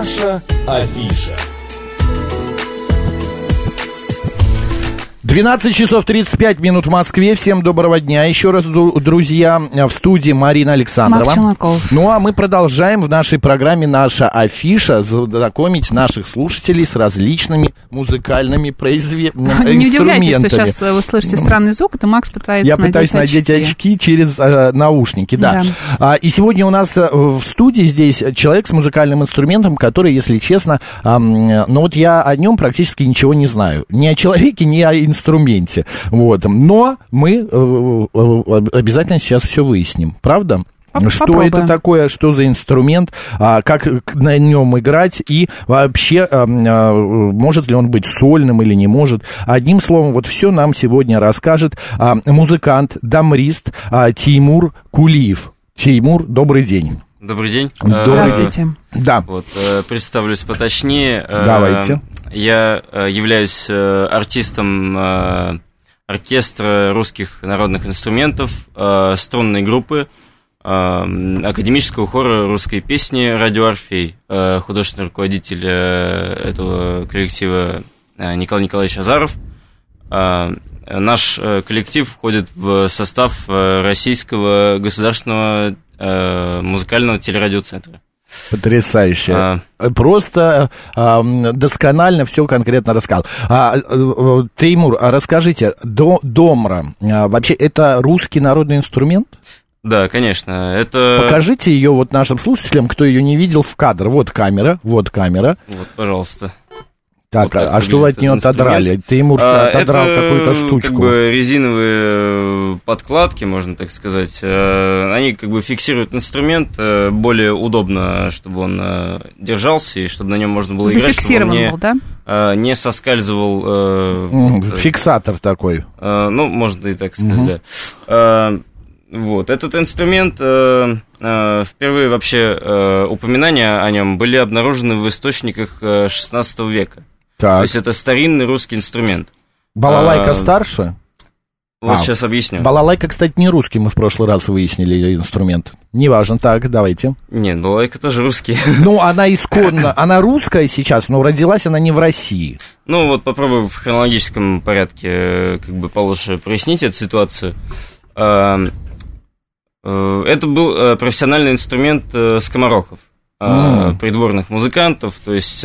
Наша афиша. 12 часов 35 минут в Москве. Всем доброго дня. Еще раз, друзья, в студии Марина Александрова. Челноков. Ну, а мы продолжаем в нашей программе «Наша афиша» знакомить наших слушателей с различными музыкальными произведениями. Не удивляйтесь, что сейчас вы слышите странный звук, это Макс пытается Я надеть пытаюсь надеть очки. очки через э, наушники, да. Да. А, и сегодня у нас э, в студии здесь человек с музыкальным инструментом, который, если честно, ам, ну вот я о нем практически ничего не знаю. Ни о человеке, ни о инструменте. Вот. Но мы э, э, обязательно сейчас все выясним. Правда? Что попробуем. это такое, что за инструмент, а, как на нем играть и вообще а, может ли он быть сольным или не может. Одним словом, вот все нам сегодня расскажет а, музыкант, дамрист а, Тимур Кулиев. Тимур, добрый день. Добрый день. Добрый Э, Здравствуйте. Да, Вот, э, представлюсь поточнее. Э, Давайте. Я э, являюсь э, артистом э, оркестра русских народных инструментов, струнной группы, академического хора русской песни «Радио Орфей», художественный руководитель этого коллектива Николай Николаевич Азаров. Наш коллектив входит в состав Российского государственного музыкального телерадиоцентра. Потрясающе. А, Просто ам, досконально все конкретно рассказал. А, э, Теймур, а расскажите, до, домра, а, вообще это русский народный инструмент? Да, конечно. Это... Покажите ее вот нашим слушателям, кто ее не видел в кадр. Вот камера, вот камера. Вот, пожалуйста. Так, Вот а, а что вы от нее отодрали? Теймур А, отодрал это, какую-то штучку. как бы резиновые э, подкладки, можно так сказать. Э, Они как бы фиксируют инструмент э, более удобно, чтобы он держался и чтобы на нем можно было играть, чтобы он Зафиксирован не, был, да? не соскальзывал. Фиксатор такой. Ну, можно и так сказать, да. Вот, этот инструмент, э, э, впервые вообще э, упоминания о нем были обнаружены в источниках э, 16 века. То Так. есть это старинный русский инструмент. Балалайка а, старше? Вот А, сейчас объясню. Балалайка, кстати, не русский, мы в прошлый раз выяснили инструмент. Неважно, так, давайте. Нет, балалайка тоже русский. Ну, она исконно, она русская сейчас, но родилась она не в России. Ну вот попробую в хронологическом порядке э, как бы получше прояснить эту ситуацию. Э, э, Это был э, профессиональный инструмент скоморохов, М. придворных музыкантов, то есть,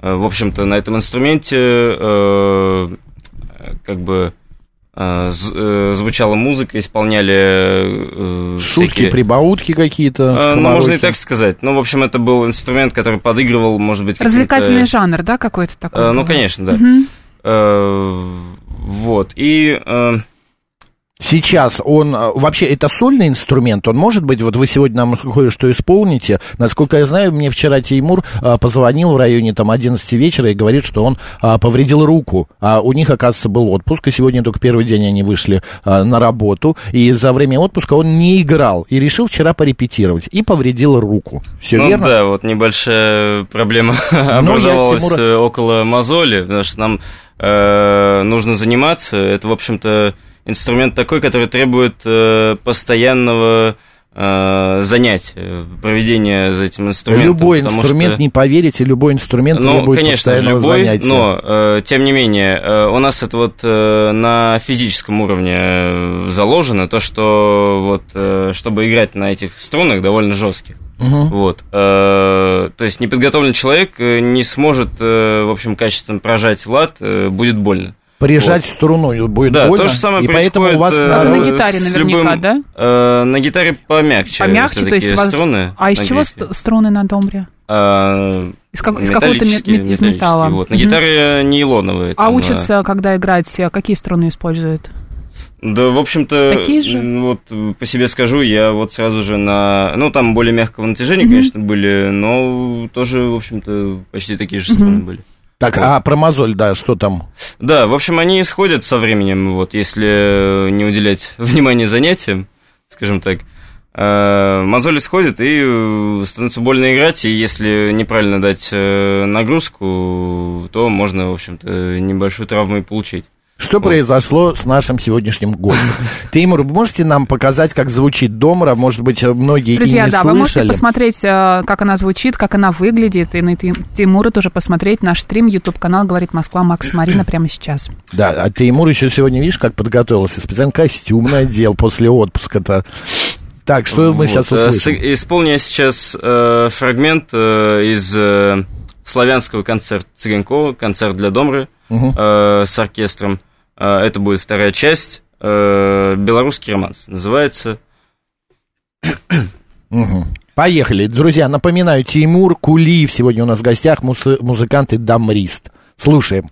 в общем-то, на этом инструменте э, как бы э, э, звучала музыка, исполняли э, Шутки, всякие- прибаутки какие-то. Э, Ну, можно и так сказать. Ну, в общем, это был инструмент, который подыгрывал, может быть, Развлекательный жанр, да, какой-то такой? Э, Ну, конечно, да. Э, Вот, и... э, Сейчас он, а, вообще, это сольный инструмент, он может быть, вот вы сегодня нам кое-что исполните, насколько я знаю, мне вчера Теймур а, позвонил в районе там 11 вечера и говорит, что он а, повредил руку, а у них, оказывается, был отпуск, и сегодня только первый день они вышли на работу, и за время отпуска он не играл, и решил вчера порепетировать, и повредил руку. Все ну верно? да, вот небольшая проблема я образовалась Тимура- э, около мозоли, потому что нам э, нужно заниматься. Это, в общем-то, инструмент такой, который требует э, постоянного э, занятия, проведения за этим инструментом. Любой инструмент, что- не поверите, любой инструмент Ну, требует конечно постоянного любой, занятия. но, э, тем не менее, э, у нас это вот э, на физическом уровне э, заложено, то, что вот, э, чтобы играть на этих струнах довольно жестких, Мгм. вот, э, то есть неподготовленный человек э, не сможет, э, в общем, качественно прожать лад, э, будет больно. Прижать струну будет да, больно, то же самое и поэтому у вас э, на народ- гитаре наверняка, любым- да? Э, на гитаре помягче, Помягче, то есть у вас... струны. А из на чего грифе. струны на домбре? Э, Из, как- из какого-то мет- металлические, мет- из металла. Вот. На Мгм. гитаре нейлоновые. А там, э, учатся, когда играть, э, какие струны используют? Да, в общем-то, Такие же? вот по себе скажу, я вот сразу же на... Ну, там более мягкого натяжения, Мгм. конечно, были, но тоже, в общем-то, почти такие же струны Мгм. были. Так, а про мозоль, да, что там? Да, в общем, они исходят со временем, вот, если не уделять внимания занятиям, скажем так. Э, Мозоль исходит и э, становится больно играть, и если неправильно дать э, нагрузку, то можно, в общем-то, небольшую травму и получить. Что произошло с нашим сегодняшним гостем? Теймур, вы можете нам показать, как звучит Домра? Может быть, многие Друзья, и не да, слышали. вы можете посмотреть, э, как она звучит, как она выглядит, и на Тей- Теймура тоже посмотреть наш стрим, YouTube-канал «Говорит Москва», Макс Марина прямо сейчас. Да, а Теймур еще сегодня, видишь, как подготовился? Специально костюм надел после отпуска-то. Так, что мы Вот, сейчас э, услышим? Исполню я сейчас э, фрагмент э, из э, славянского концерта Цыганкова, концерт для Домры Мгм. э, с оркестром. Э, это будет вторая часть. э, Белорусский романс называется. Поехали. Друзья, напоминаю, Тимур Кулиев сегодня у нас в гостях, музы- музыкант и дамрист. Слушаем.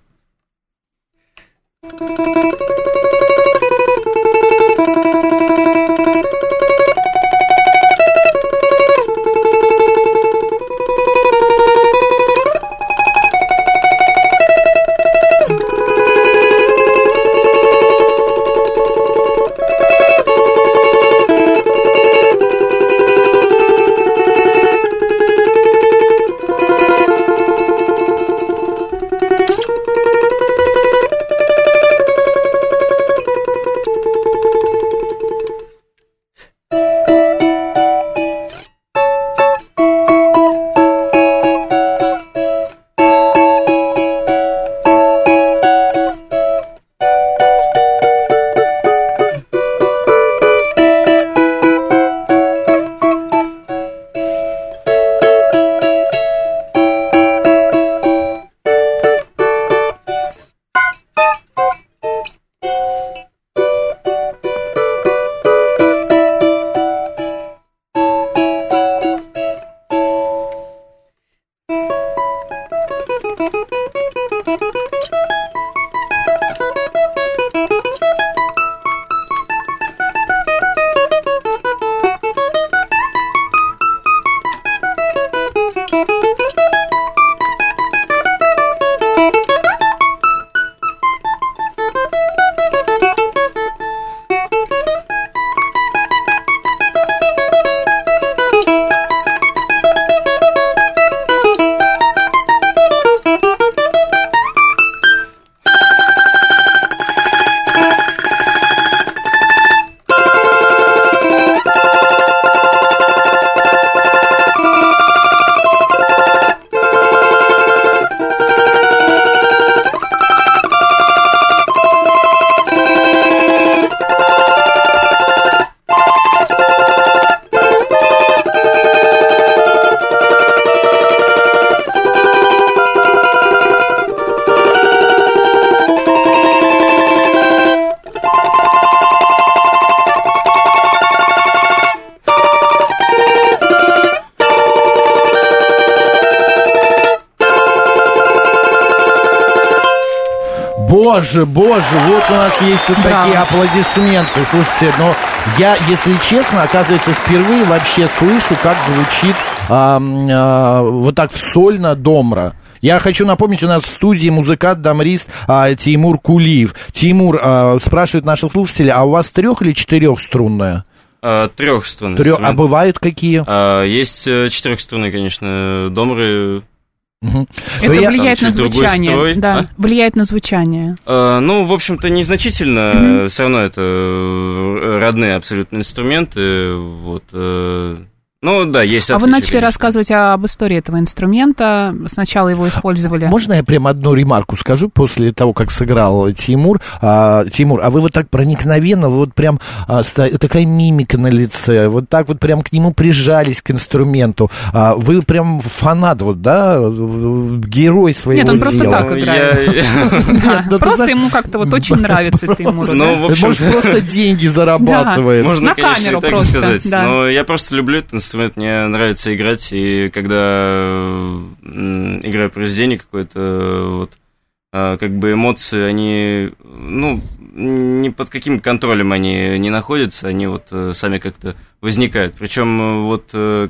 Боже, боже, вот у нас есть тут Браво. такие аплодисменты. Слушайте, но я, если честно, оказывается, впервые вообще слышу, как звучит а, а, вот так сольно домра. Я хочу напомнить, у нас в студии музыкант, дамрист а, Тимур Кулиев. Тимур, а, спрашивают наши слушатели, а у вас трех или четырехструнная? Трехструнный Трех, а бывают какие? А, Есть э, четырехструнные, конечно, домры. Мгм. Это я- влияет на звучание. строй, Да, а? влияет на звучание. А, Ну, в общем-то, незначительно. Все равно это э, родные абсолютно инструменты. Вот. Ну, да, есть А вы начали конечно. рассказывать об истории этого инструмента. Сначала его использовали. Можно я прям одну ремарку скажу после того, как сыграл Тимур? А, Тимур, а вы вот так проникновенно, вы вот прям а, такая мимика на лице, вот так вот прям к нему прижались, к инструменту. А, вы прям фанат, вот, да, герой своего Нет, он просто дела. так Ну, играет. Да, ну, ты Просто ему как-то вот очень нравится Тимуру. Ну, в общем, просто деньги зарабатывает. Можно, На конечно, камеру и так просто, сказать. Но я просто люблю этот инструмент, мне нравится играть, и когда играю произведение какое-то, вот, а, как бы эмоции, они, ну, ни под каким контролем они не находятся, они вот э, сами как-то возникают. Причем вот э,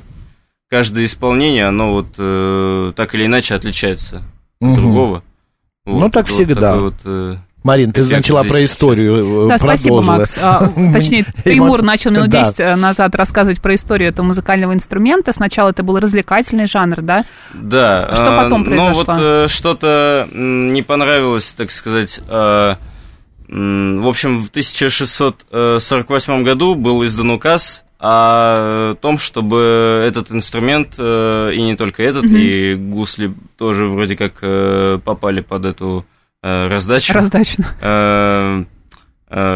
каждое исполнение, оно вот э, так или иначе отличается от Мгм. другого. Ну, так это всегда. вот, э, Марин, ты эффект начала про историю. э, Да, спасибо. Макс. А, точнее, Тимур начал минут Да. 10 назад рассказывать про историю этого музыкального инструмента. Сначала это был развлекательный жанр, да? Да. Что а, потом Ну, вот произошло? э, что-то не понравилось, так сказать, э, в общем, в 1648 году был издан указ о том, чтобы этот инструмент, э, и не только этот, и гусли тоже вроде как э, попали под эту э, раздачу. Раздачу.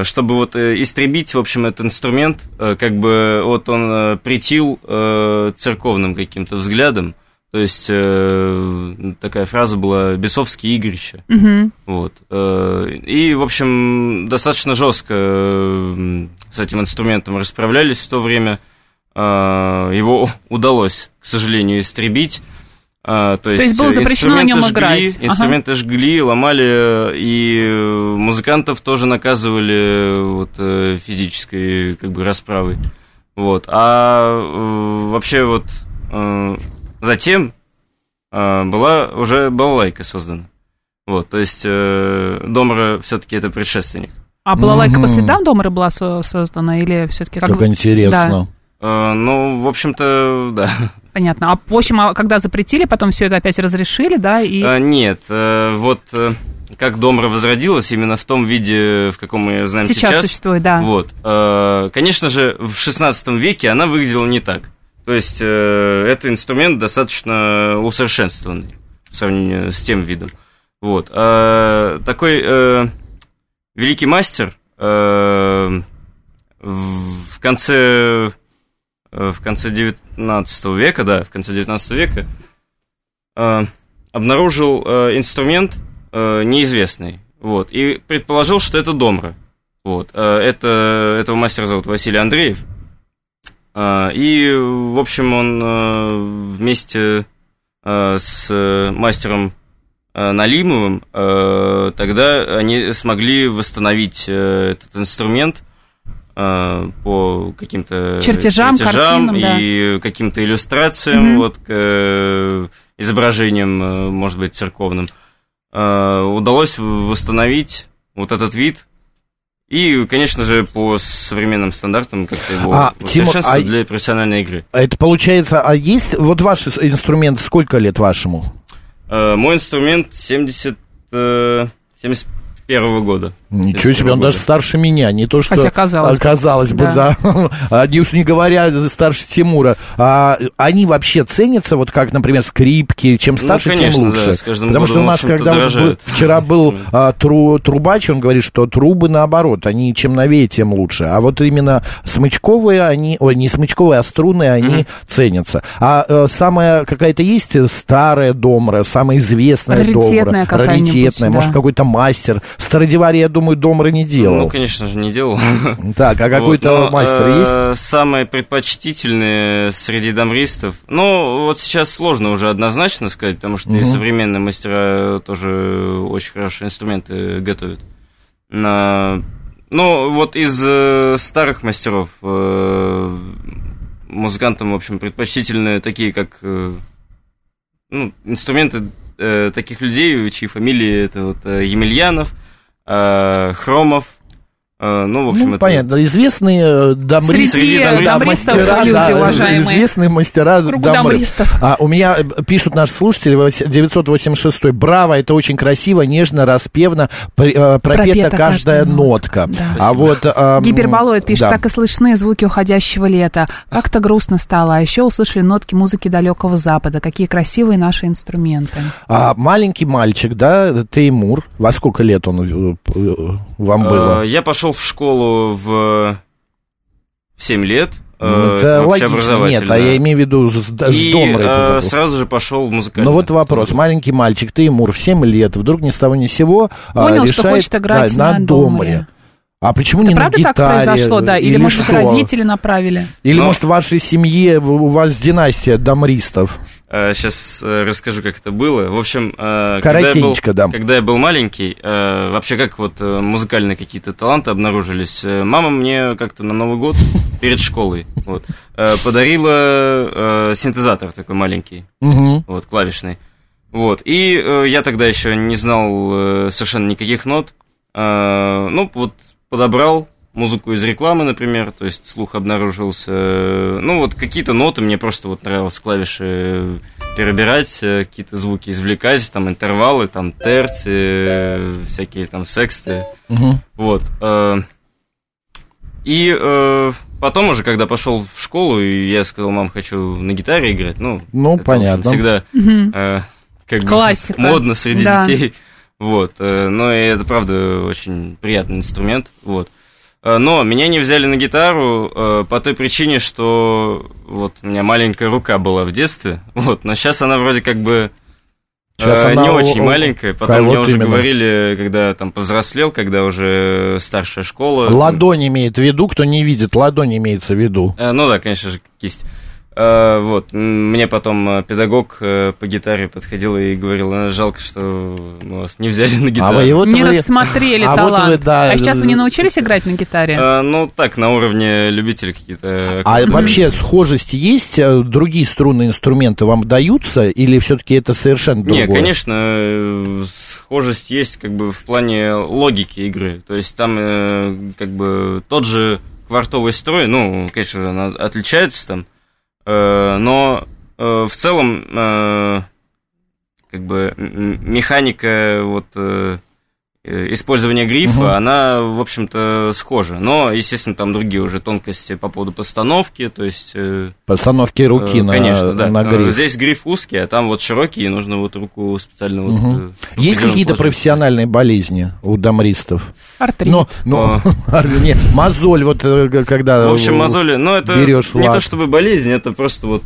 Чтобы вот истребить, в общем, этот инструмент, как бы вот он притил церковным каким-то взглядом, то есть э, такая фраза была «бесовские игрища». Угу. Вот. Э, и, в общем, достаточно жестко э, с этим инструментом расправлялись в то время. Э, его удалось, к сожалению, истребить. А, то, есть, то есть было запрещено на нем жгли, играть. Инструменты ага. жгли, ломали, и музыкантов тоже наказывали вот, э, физической как бы расправой. Вот. А э, вообще вот Затем э, была уже балалайка создана. Вот, то есть э, Домра все-таки это предшественник. А балалайка mm-hmm. после там Домры была создана или все-таки как? Как интересно. Да. Э, ну, в общем-то, да. Понятно. А в общем, а когда запретили, потом все это опять разрешили, да? И... А, нет, э, вот э, как Домра возродилась именно в том виде, в каком мы ее знаем сейчас. Сейчас существует, да. Вот. Э, конечно же, в 16 веке она выглядела не так. То есть это инструмент достаточно усовершенствованный в сравнении с тем видом. Вот. А, такой великий мастер в конце в конце 19 века, да, в конце 19 века э, обнаружил э, инструмент э, неизвестный, вот, и предположил, что это домра. Вот. Э, это, этого мастера зовут Василий Андреев. А, и, в общем, он э, вместе э, с мастером э, Налимовым тогда они смогли восстановить этот инструмент по каким-то чертежам, чертежам картинам, и да. каким-то иллюстрациям, угу. вот, к изображениям, может быть, церковным. Удалось восстановить вот этот вид, и, конечно же, по современным стандартам как-то его а, Тимур, а для профессиональной игры. Это получается, а есть, вот ваш инструмент, сколько лет вашему? Э, мой инструмент 70, э, 70 первого года. Ничего себе, он года. даже старше меня, не то что... Хотя казалось, казалось бы, да. да. Они уж не говоря старше Тимура. А, они вообще ценятся, вот как, например, скрипки, чем ну, старше, ну, конечно, тем лучше. Да, Потому годом, что у нас, когда дорожают. вчера был а, тру, трубач, он говорит, что трубы наоборот, они чем новее, тем лучше. А вот именно смычковые, они, ой, не смычковые, а струнные, они mm-hmm. ценятся. А, а самая какая-то есть старая домра, самая известная раритетная домра, раритетная, да. может, какой-то мастер. Стародивари, я думаю, домры не делал. Ну, конечно же, не делал. Так, а какой-то вот, мастер э, есть? Самые предпочтительные среди домристов. Ну, вот сейчас сложно уже однозначно сказать, потому что и современные мастера тоже очень хорошие инструменты готовят. Ну, вот из э, старых мастеров э, музыкантам, в общем, предпочтительны такие, как ну, инструменты таких людей, чьи фамилии это вот Емельянов, э, Хромов, ну, в общем, ну, это... понятно. Известные э, домри... Среди, Среди да, мастера, люди, да, уважаемые. известные мастера домры. А, у меня э, пишут наши слушатели 986 Браво, это очень красиво, нежно, распевно, пропета, пропета каждая, каждая нотка. Да. А вот... А, Гиперболоид пишет, да. так и слышны звуки уходящего лета. Как-то грустно стало, а еще услышали нотки музыки далекого запада. Какие красивые наши инструменты. А, маленький мальчик, да, Теймур, во сколько лет он вам было? Я пошел в школу в 7 лет. Ну, э, это, логично, нет, а я имею в виду с, с и, Домрой. И сразу же пошел в музыкальный. Ну вот вопрос, студию. маленький мальчик, ты Тимур, в 7 лет, вдруг ни с того ни с сего а, Понял, решает что хочет играть да, на, на Домре. А почему это не правда на гитаре? так произошло, да? Или, или может, что? родители направили? Или, Но... может, в вашей семье, у вас династия домристов? Сейчас э, расскажу, как это было. В общем, э, когда я, был, да. когда я был маленький, э, вообще как вот музыкальные какие-то таланты обнаружились, мама мне как-то на Новый год перед школой вот, подарила синтезатор такой маленький, угу. вот, клавишный. Вот, и я тогда еще не знал совершенно никаких нот. Ну, вот подобрал, музыку из рекламы, например, то есть слух обнаружился. Ну, вот какие-то ноты мне просто вот нравилось клавиши перебирать, э, какие-то звуки извлекать, там интервалы, там терции, э, всякие там сексты. Угу. Вот. Э, и потом уже, когда пошел в школу, и я сказал, мам, хочу на гитаре играть, ну, ну это, понятно. Общем, всегда угу. как Классика. бы модно среди да. детей. Вот. Но это, правда, очень приятный инструмент. Вот. Э, но меня не взяли на гитару э, по той причине, что вот у меня маленькая рука была в детстве, вот, но сейчас она вроде как бы Сейчас э, не она очень маленькая. Потом мне уже именно? говорили, когда там повзрослел, когда уже старшая школа. Ладонь имеет в виду, кто не видит, ладонь имеется в виду. ну да, конечно же, кисть. А, вот, мне потом э, педагог э, по гитаре подходил и говорил, «Ну, жалко, что мы вас не взяли на гитару. А вы, вот не вы... рассмотрели а талант. Вот вы, да, а сейчас вы не научились играть на гитаре? А, ну, так, на уровне любителей какие-то. А вообще схожесть есть? Другие струнные инструменты вам даются? Или все-таки это совершенно другое? Не, конечно, схожесть есть как бы в плане логики игры. То есть там как бы тот же квартовый строй, ну, конечно, он отличается там, Э, но э, в целом э, как бы механика вот Э, использование грифа, угу. она, в общем-то, схожа. Но, естественно, там другие уже тонкости по поводу постановки, то есть... Э, постановки руки э, на, конечно, да. на гриф. Здесь гриф узкий, а там вот широкий, и нужно вот руку специально... Угу. Вот, Есть какие-то профессиональные болезни у дамристов? Артрит. Ну, ну не, мозоль, вот когда В общем, мозоли, ну, это не то чтобы болезнь, это просто вот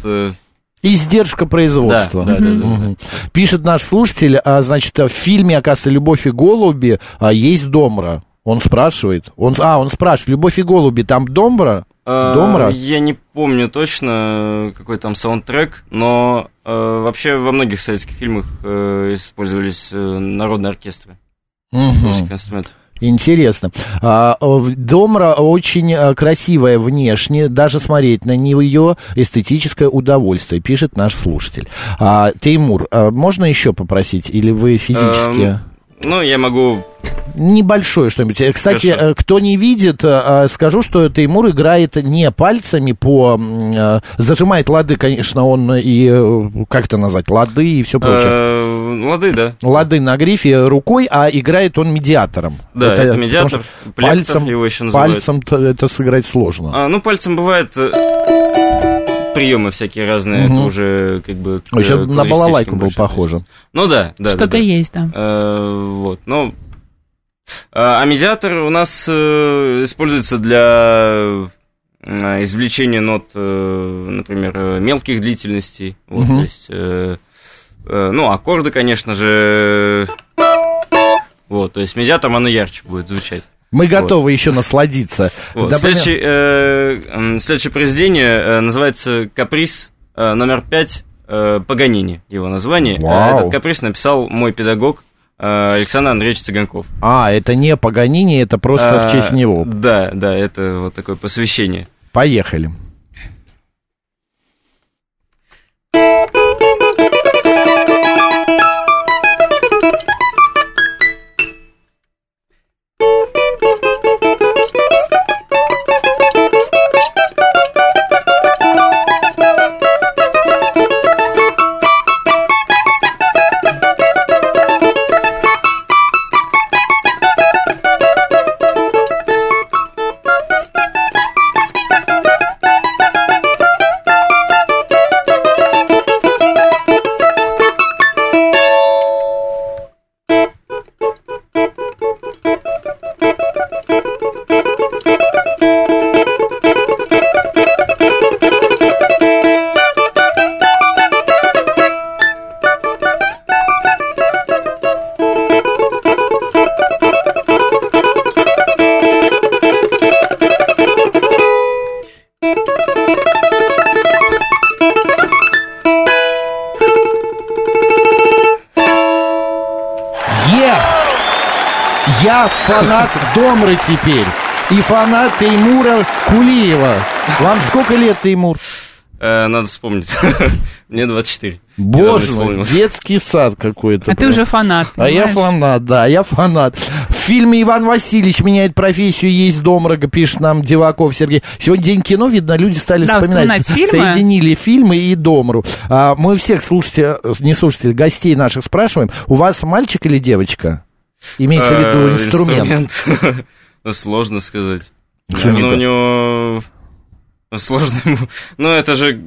Издержка производства. Да, да, да, угу. Пишет наш слушатель, а, значит, в фильме, оказывается, «Любовь и голуби» а, есть Домра. Он спрашивает. Он, а, он спрашивает, «Любовь и голуби» там Домра? А, Домра? Я не помню точно, какой там саундтрек, но э, вообще во многих советских фильмах э, использовались э, народные оркестры. Угу. инструментов. Интересно. А, Домра очень а, красивая внешне, даже смотреть на нее эстетическое удовольствие, пишет наш слушатель. А, Теймур, можно еще попросить, или вы физически... Ну, я могу Небольшое что-нибудь. Э, кстати, Хорошо. Э, кто не видит, э, скажу, что Теймур играет не пальцами по... Зажимает лады, конечно, он и... Как это назвать? Лады и все прочее. Лады, да. Лады на грифе рукой, а играет он медиатором. Да, это, это медиатор. Пальцем, его еще называют. Пальцем это сыграть сложно. А, ну, пальцем бывает приемы всякие разные, угу. это уже как бы... Еще на балалайку был похоже. Ну да, да. Что-то да, да. есть, да. Э, вот, ну, а, а медиатор у нас э, используется для э, извлечения нот, э, например, мелких длительностей. Вот, угу. то есть, ну, аккорды, конечно же. Вот, то есть медиатором оно ярче будет звучать. Мы готовы вот. еще насладиться. Вот. Следующее, э, следующее произведение э, называется «Каприз э, номер пять э, Паганини», его название. Вау. Этот каприз написал мой педагог Э, Александр Андреевич Цыганков. А, это не Паганини, это просто а, в честь него. Да, да, это вот такое посвящение. Поехали. Фанат Домры теперь. И фанат Теймура Кулиева. Вам сколько лет, Теймур? Э, надо вспомнить. Мне 24. Боже мой, детский сад какой-то. А прям. ты уже фанат. Понимаешь? А я фанат, да, я фанат. В фильме «Иван Васильевич меняет профессию, есть домрага», пишет нам Деваков Сергей. Сегодня день кино, видно, люди стали да, вспоминать. вспоминать фильмы. Соединили фильмы и домру. А, мы всех слушателей, не слушателей, гостей наших спрашиваем, у вас мальчик или девочка? Имеется в виду э, инструмент. Сложно сказать. Что у него Сложно ему. Ну, это же...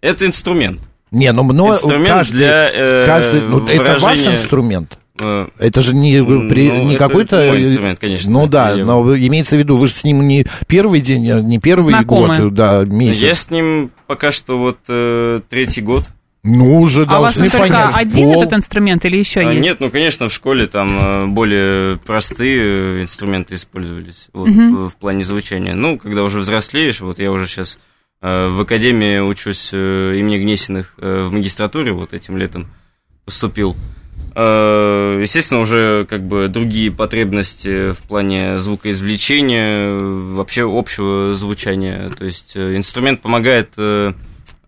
Это инструмент. Не, ну, но инструмент каждый, для э, каждый, ну, выражения... это ваш инструмент. Э, это же не, при, ну, не какой-то... инструмент, конечно. Ну да, я... но имеется в виду, вы же с ним не первый день, а не первый Знакомы. год, да, месяц. Я с ним пока что вот э, третий год. Ну, уже а должны понять. А у вас только один Пол... этот инструмент или еще а, есть? Нет, ну, конечно, в школе там э, более простые инструменты использовались вот, угу. в плане звучания. Ну, когда уже взрослеешь, вот я уже сейчас э, в академии учусь имени Гнесиных в магистратуре, вот этим летом поступил. Естественно, уже как бы другие потребности в плане звукоизвлечения, вообще общего звучания. То есть инструмент помогает Э,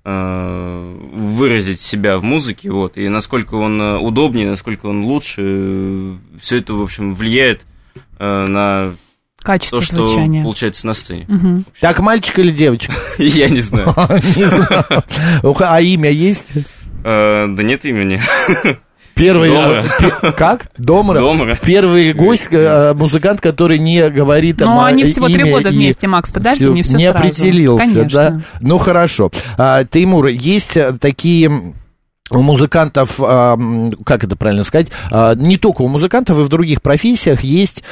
выразить себя в музыке, вот, и насколько он э, удобнее, насколько он лучше, э, все это, в общем, влияет на Качество то, что звучания. получается на сцене. Угу. Так, мальчик или девочка? Я не знаю. А имя есть? Да нет имени. Первый... Домра. Э, как? Домра? Домра. Первый гость, э, музыкант, который не говорит Ну, они всего три года вместе, Макс, подожди, все, не все Не сразу. определился, Конечно. да? Ну, хорошо. А, Теймур, есть э, такие у музыкантов, как это правильно сказать, не только у музыкантов, и в других профессиях есть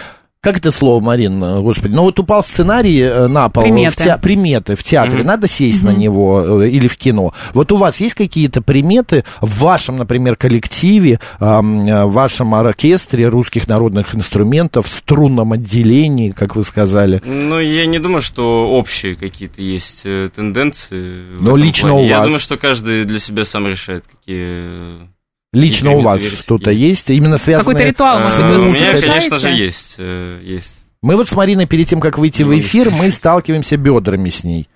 как это слово, Марин, господи? Ну вот упал сценарий э, на пол. Приметы. В те, приметы в театре. Mm-hmm. Надо сесть mm-hmm. на него э, или в кино. Вот у вас есть какие-то приметы в вашем, например, коллективе, э, в вашем оркестре русских народных инструментов, струнном отделении, как вы сказали? Ну, я не думаю, что общие какие-то есть тенденции. Но лично плане. у вас. Я думаю, что каждый для себя сам решает, какие Лично у вас что-то есть, именно связанное... Какой-то ритуал, может быть, вы У меня, конечно же, есть, э, есть. Мы вот с Мариной перед тем, как выйти в эфир, мы сталкиваемся бедрами с ней.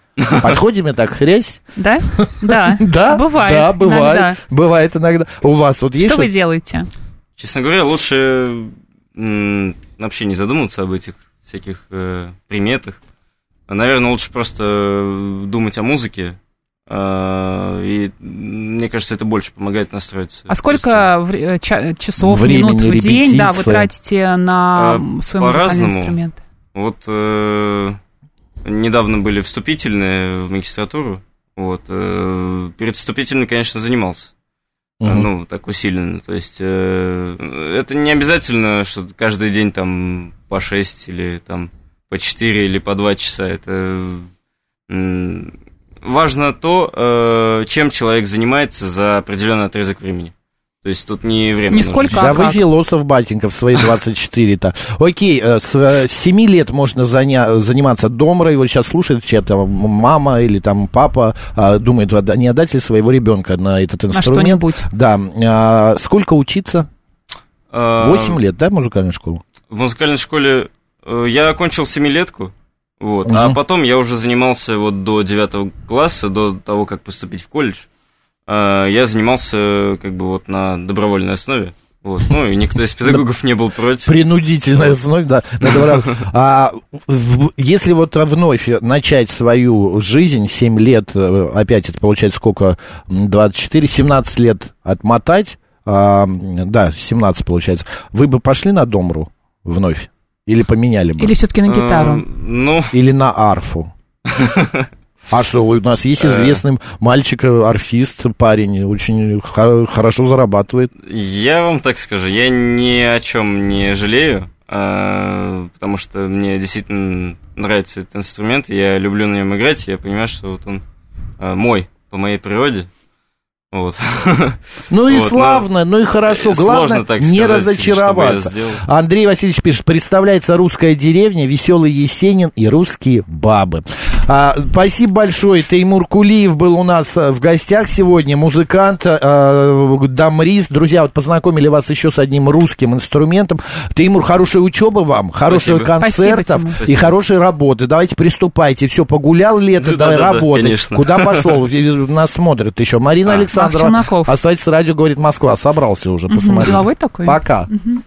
Подходим и так, хрясь. Да? Да. Да? Бывает. Да, бывает. Иногда. Бывает иногда. У вас вот есть... Что вы делаете? Честно говоря, лучше вообще не задумываться об этих всяких э, приметах. Наверное, лучше просто думать о музыке, и мне кажется, это больше помогает настроиться. А сколько есть, э, часов, Времени, минут в день да, вы тратите на а, свой музыкальный инструмент? Вот э, недавно были вступительные в магистратуру. Вот, э, перед вступительным, конечно, занимался. Угу. Ну, так усиленно. То есть э, это не обязательно, что каждый день там по 6 или там по 4 или по 2 часа. Это важно то, э, чем человек занимается за определенный отрезок времени. То есть тут не время Нисколько, нужно. Да вы философ, батенька, в свои 24-то. Окей, э, с 7 лет можно заня- заниматься домрой. Вот сейчас слушает чья-то мама или там папа, а, думает, не отдать ли своего ребенка на этот инструмент. На Да. А, сколько учиться? 8 лет, да, музыкальную школу? В музыкальной школе э, я окончил семилетку. Вот. Угу. А потом я уже занимался вот до девятого класса, до того, как поступить в колледж. А, я занимался как бы вот на добровольной основе. Вот. Ну, и никто из педагогов не был против. Принудительная основа, да. А если вот вновь начать свою жизнь, 7 лет, э, опять это получается сколько, 24, 17 лет отмотать, а, да, 17 получается, вы бы пошли на Домру вновь? Или поменяли бы? Или все-таки на гитару? ну... Или на арфу? А что, у нас есть э. известный мальчик, арфист, парень, очень хорошо зарабатывает. Я вам так скажу, я ни о чем не жалею, а, потому что мне действительно нравится этот инструмент, я люблю на нем играть, я понимаю, что вот он мой по моей природе. Вот. Ну и вот, славно, ну и хорошо. Главное так не сказать, разочароваться. Андрей Васильевич пишет, представляется русская деревня, веселый Есенин и русские бабы. А, спасибо большое. Теймур Кулиев был у нас э, в гостях сегодня, музыкант а, Дамрис. Друзья, вот познакомили вас еще с одним русским инструментом. Теймур, хорошая учеба вам, хорошего Спасибо. концертов Спасибо, и хорошей работы. Давайте приступайте. Все, погулял лето, да, давай да, работать. Да, Куда пошел? Нас смотрит еще Марина а. Александрова. Оставайтесь радио, говорит Москва. Собрался уже, посмотреть. Деловой такой? Пока. Угу.